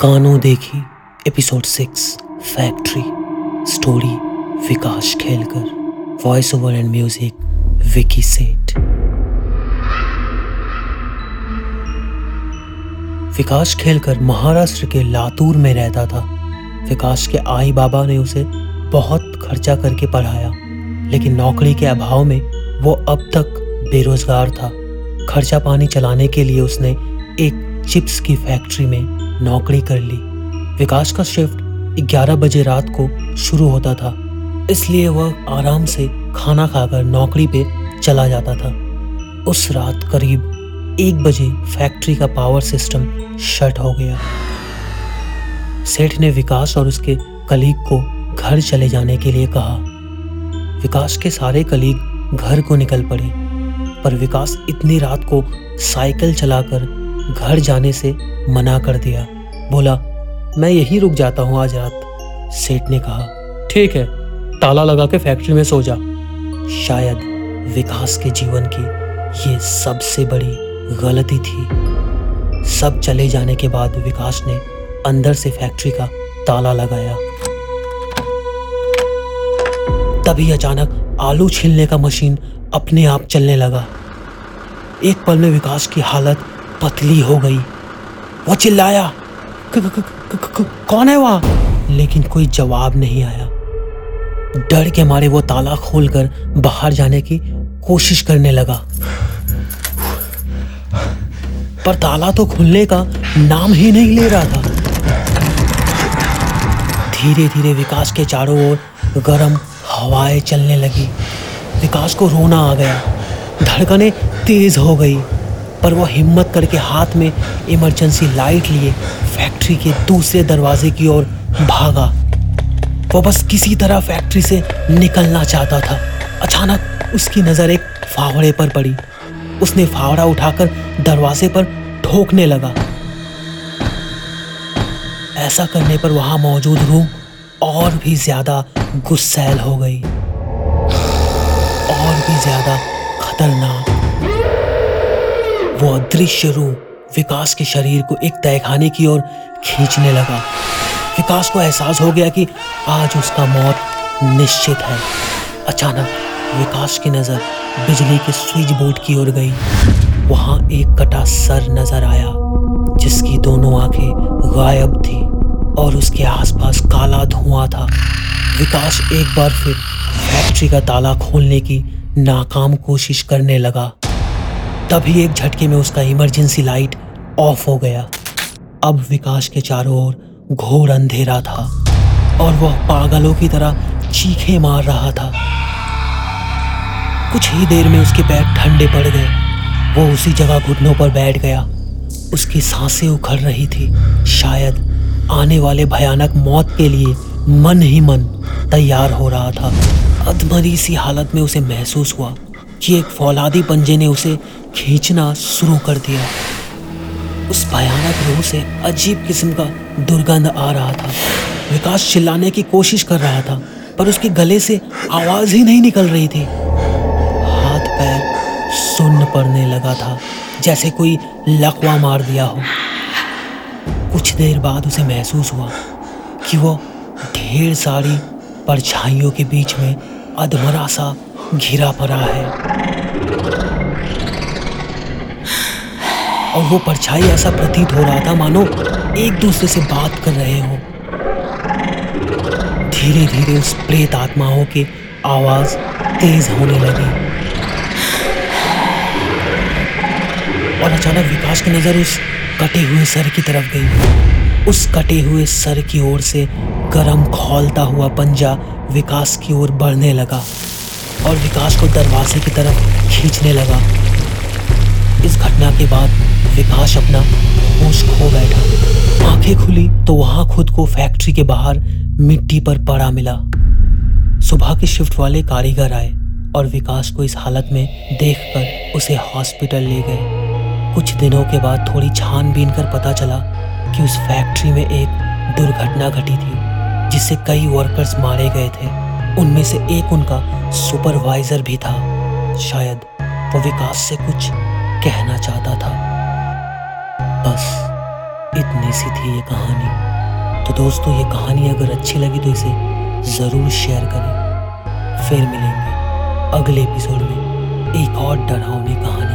कानो देखी episode six, factory, story Vikas Khelkar voice over and music Vicky Seth. Vikas Khelkar Maharashtra के लातूर में रहता था। विकास के आई बाबा ने उसे बहुत खर्चा करके पढ़ाया, लेकिन नौकरी के अभाव में वो अब तक बेरोजगार था। खर्चा पानी चलाने के लिए उसने एक चिप्स की फैक्ट्री में नौकरी कर ली। विकास का शिफ्ट 11 बजे रात को शुरू होता था। इसलिए वह आराम से खाना खाकर नौकरी पे चला जाता था। उस रात करीब एक बजे फैक्ट्री का पावर सिस्टम शट हो गया। सेठ ने विकास और उसके कलीग को घर चले जाने के लिए कहा। विकास के सारे कलीग घर को निकल पड़े, पर विकास इतनी रात को साइकिल चलाकर घर जाने से मना कर दिया। बोला, मैं यहीं रुक जाता हूँ आज रात। सेठ ने कहा, ठीक है, ताला लगा के फैक्ट्री में सो जा। शायद विकास के जीवन की ये सबसे बड़ी गलती थी। सब चले जाने के बाद विकास ने अंदर से फैक्ट्री का ताला लगाया। तभी अचानक आलू छीलने का मशीन अपने आप चलने लगा। एक पल में विकास की हालत पतली हो गई। वो चिल्लाया कौन है वहाँ लेकिन कोई जवाब नहीं आया। डर के मारे वो ताला खोलकर बाहर जाने की कोशिश करने लगा। पर ताला तो खुलने का नाम ही नहीं ले रहा था। धीरे धीरे विकास के चारों ओर गर्म हवाएँ चलने लगी। विकास को रोना आ गया। धड़कनें तेज हो गई। पर वो हिम्मत करके हाथ में इमरजेंसी लाइट लिए फैक्ट्री के दूसरे दरवाजे की ओर भागा। वो बस किसी तरह फैक्ट्री से निकलना चाहता था। अचानक उसकी नज़र एक फावड़े पर पड़ी। उसने फावड़ा उठाकर दरवाजे पर ठोकने लगा। ऐसा करने पर वहाँ मौजूद रूह और भी ज़्यादा गुस्सैल हो गई। और भी ज़्यादा खतरनाक। वो अदृश्य रूप विकास के शरीर को एक तहखाने की ओर खींचने लगा। विकास को एहसास हो गया कि आज उसका मौत निश्चित है। अचानक विकास की नज़र बिजली के स्विच बोर्ड की ओर गई। वहाँ एक कटा सर नज़र आया, जिसकी दोनों आँखें गायब थी और उसके आसपास काला धुआँ था। विकास एक बार फिर फैक्ट्री का ताला खोलने की नाकाम कोशिश करने लगा। तभी एक झटके में उसका इमरजेंसी लाइट ऑफ़ हो गया। अब विकास के चारों ओर घोर अंधेरा था और वह पागलों की तरह चीखे मार रहा था। कुछ ही देर में उसके पैर ठंडे पड़ गए। वो उसी जगह घुटनों पर बैठ गया। उसकी साँसें उखड़ रही थी। शायद आने वाले भयानक मौत के लिए मन ही मन तैयार हो रहा था। अधमरी सी हालत में उसे महसूस हुआ कि एक फौलादी पंजे ने उसे खींचना शुरू कर दिया। उस भयानक रूह से अजीब किस्म का दुर्गंध आ रहा था। विकास चिल्लाने की कोशिश कर रहा था, पर उसके गले से आवाज़ ही नहीं निकल रही थी। हाथ पैर सुन्न पड़ने लगा था, जैसे कोई लकवा मार दिया हो। कुछ देर बाद उसे महसूस हुआ कि वो ढेर सारी परछाइयों के बीच में अधमरा सा घिरा पड़ा है। और वो परछाई ऐसा प्रतीत हो रहा था, मानो एक दूसरे से बात कर रहे हो। धीरे धीरे उस प्रेत आत्माओं की आवाज़ तेज होने लगी। और अचानक विकास की नज़र उस कटे हुए सर की तरफ़ गई। उस कटे हुए सर की ओर से गरम खोलता हुआ पंजा विकास की ओर बढ़ने लगा और विकास को दरवाजे की तरफ़ खींचने लगा। इस घटना के बाद विकास अपना होश खो बैठा। आँखें खुली तो वहाँ खुद को फैक्ट्री के बाहर मिट्टी पर पड़ा मिला। सुबह के शिफ्ट वाले कारीगर आए और विकास को इस हालत में देखकर उसे हॉस्पिटल ले गए। कुछ दिनों के बाद थोड़ी छानबीन कर पता चला कि उस फैक्ट्री में एक दुर्घटना घटी थी, जिससे कई वर्कर्स मारे गए थे। उनमें से एक उनका सुपरवाइजर भी था। शायद वो विकास से कुछ कहना चाहता था। बस, इतनी सी थी ये कहानी। तो दोस्तों, ये कहानी अगर अच्छी लगी तो इसे ज़रूर शेयर करें। फिर मिलेंगे अगले एपिसोड में एक और डरावनी कहानी।